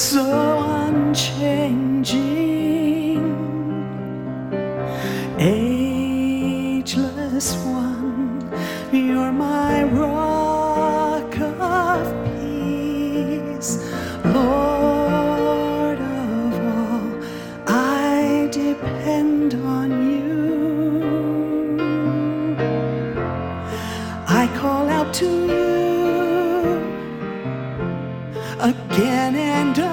so unchanging, ageless one, you're my rock. again and again.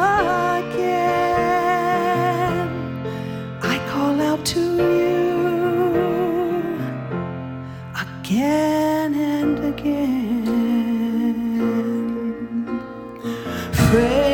I call out to you again and again. friend.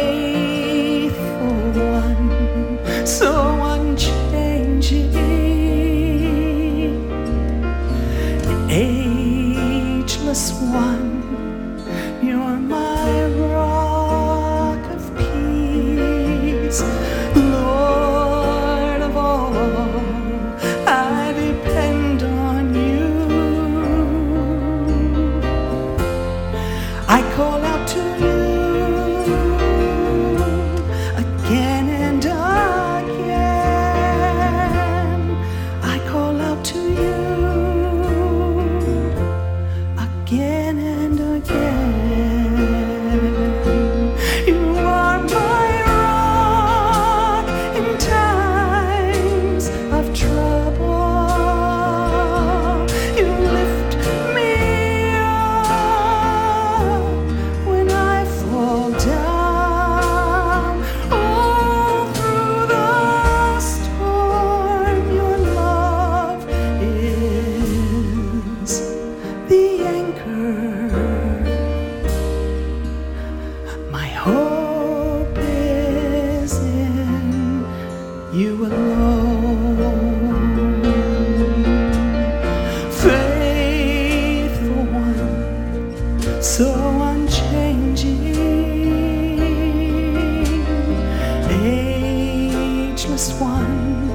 righteous one.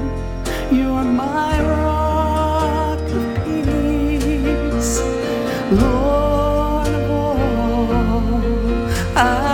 You are my rock of peace, Lord of all. I